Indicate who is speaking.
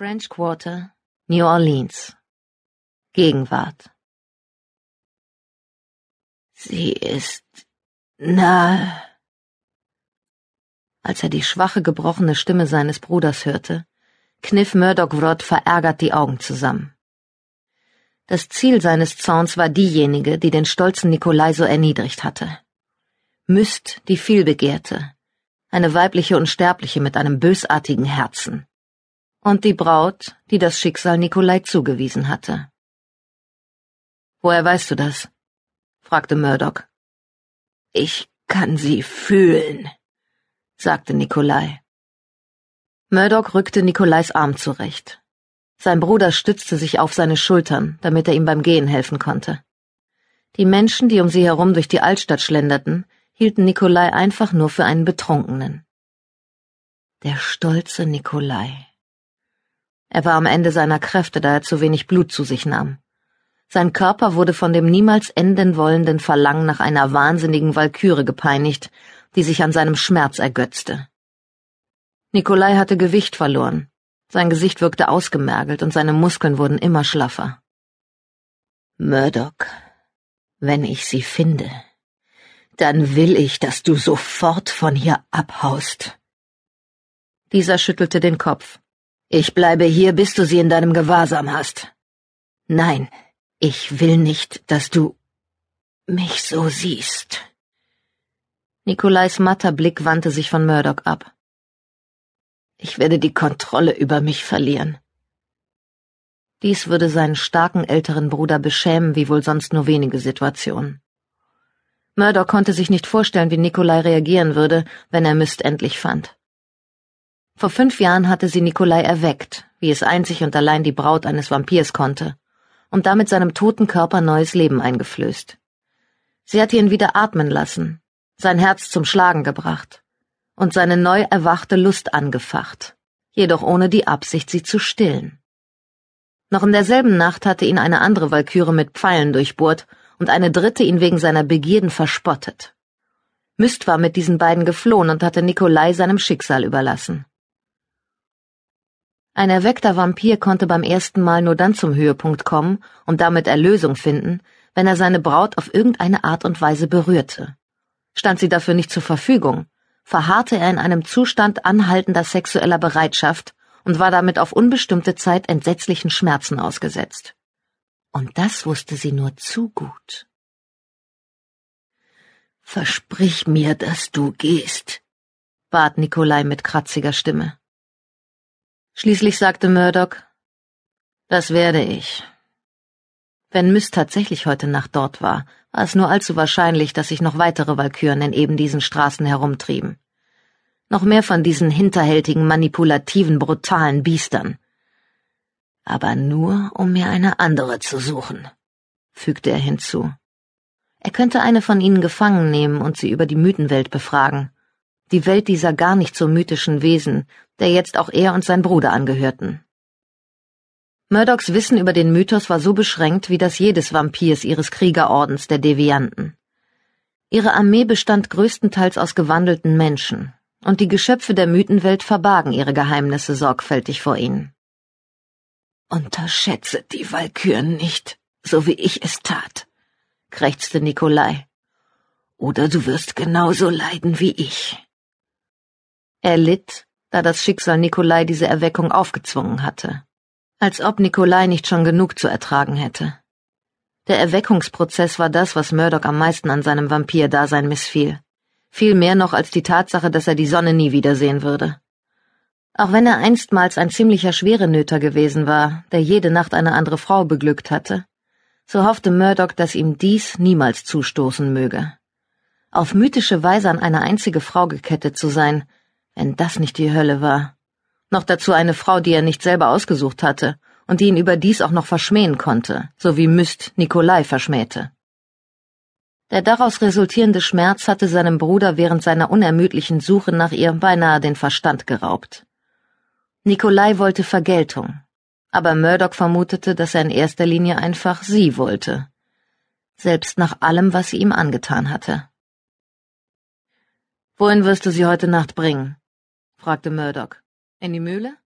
Speaker 1: French Quarter, New Orleans. Gegenwart.
Speaker 2: Sie ist nahe.
Speaker 1: Als er die schwache, gebrochene Stimme seines Bruders hörte, kniff Murdoch Wrot verärgert die Augen zusammen. Das Ziel seines Zorns war diejenige, die den stolzen Nikolai so erniedrigt hatte. Myst, die vielbegehrte, eine weibliche Unsterbliche mit einem bösartigen Herzen. Und die Braut, die das Schicksal Nikolai zugewiesen hatte. Woher weißt du das? fragte Murdoch.
Speaker 2: Ich kann sie fühlen, sagte Nikolai.
Speaker 1: Murdoch rückte Nikolais Arm zurecht. Sein Bruder stützte sich auf seine Schultern, damit er ihm beim Gehen helfen konnte. Die Menschen, die um sie herum durch die Altstadt schlenderten, hielten Nikolai einfach nur für einen Betrunkenen. Der stolze Nikolai. Er war am Ende seiner Kräfte, da er zu wenig Blut zu sich nahm. Sein Körper wurde von dem niemals enden wollenden Verlangen nach einer wahnsinnigen Walküre gepeinigt, die sich an seinem Schmerz ergötzte. Nikolai hatte Gewicht verloren. Sein Gesicht wirkte ausgemergelt und seine Muskeln wurden immer schlaffer.
Speaker 2: Murdoch, wenn ich sie finde, dann will ich, dass du sofort von hier abhaust.
Speaker 1: Dieser schüttelte den Kopf.
Speaker 2: Ich bleibe hier, bis du sie in deinem Gewahrsam hast. Nein, ich will nicht, dass du mich so siehst.
Speaker 1: Nikolais matter Blick wandte sich von Murdoch ab.
Speaker 2: Ich werde die Kontrolle über mich verlieren.
Speaker 1: Dies würde seinen starken älteren Bruder beschämen wie wohl sonst nur wenige Situationen. Murdoch konnte sich nicht vorstellen, wie Nikolai reagieren würde, wenn er Mist endlich fand. Vor fünf Jahren hatte sie Nikolai erweckt, wie es einzig und allein die Braut eines Vampirs konnte, und damit seinem toten Körper neues Leben eingeflößt. Sie hatte ihn wieder atmen lassen, sein Herz zum Schlagen gebracht und seine neu erwachte Lust angefacht, jedoch ohne die Absicht, sie zu stillen. Noch in derselben Nacht hatte ihn eine andere Walküre mit Pfeilen durchbohrt und eine dritte ihn wegen seiner Begierden verspottet. Myst war mit diesen beiden geflohen und hatte Nikolai seinem Schicksal überlassen. Ein erweckter Vampir konnte beim ersten Mal nur dann zum Höhepunkt kommen und damit Erlösung finden, wenn er seine Braut auf irgendeine Art und Weise berührte. Stand sie dafür nicht zur Verfügung, verharrte er in einem Zustand anhaltender sexueller Bereitschaft und war damit auf unbestimmte Zeit entsetzlichen Schmerzen ausgesetzt. Und das wusste sie nur zu gut.
Speaker 2: Versprich mir, dass du gehst, bat Nikolai mit kratziger Stimme.
Speaker 1: Schließlich sagte Murdoch, das werde ich. Wenn Myst tatsächlich heute Nacht dort war, war es nur allzu wahrscheinlich, dass sich noch weitere Walküren in eben diesen Straßen herumtrieben. Noch mehr von diesen hinterhältigen, manipulativen, brutalen Biestern.
Speaker 2: Aber nur, um mir eine andere zu suchen, fügte er hinzu.
Speaker 1: Er könnte eine von ihnen gefangen nehmen und sie über die Mythenwelt befragen die Welt dieser gar nicht so mythischen Wesen, der jetzt auch er und sein Bruder angehörten. Murdochs Wissen über den Mythos war so beschränkt wie das jedes Vampirs ihres Kriegerordens der Devianten. Ihre Armee bestand größtenteils aus gewandelten Menschen, und die Geschöpfe der Mythenwelt verbargen ihre Geheimnisse sorgfältig vor ihnen.
Speaker 2: Unterschätze die Walküren nicht, so wie ich es tat, krächzte Nikolai. Oder du wirst genauso leiden wie ich.
Speaker 1: Er litt, da das Schicksal Nikolai diese Erweckung aufgezwungen hatte. Als ob Nikolai nicht schon genug zu ertragen hätte. Der Erweckungsprozess war das, was Murdoch am meisten an seinem Vampir-Dasein missfiel. Viel mehr noch als die Tatsache, dass er die Sonne nie wiedersehen würde. Auch wenn er einstmals ein ziemlicher Schwerenöter gewesen war, der jede Nacht eine andere Frau beglückt hatte, so hoffte Murdoch, dass ihm dies niemals zustoßen möge. Auf mythische Weise an eine einzige Frau gekettet zu sein, wenn das nicht die Hölle war. Noch dazu eine Frau, die er nicht selber ausgesucht hatte und die ihn überdies auch noch verschmähen konnte, so wie Myst Nikolai verschmähte. Der daraus resultierende Schmerz hatte seinem Bruder während seiner unermüdlichen Suche nach ihr beinahe den Verstand geraubt. Nikolai wollte Vergeltung, aber Murdoch vermutete, dass er in erster Linie einfach sie wollte, selbst nach allem, was sie ihm angetan hatte. Wohin wirst du sie heute Nacht bringen? fragte Murdoch. In die Mühle?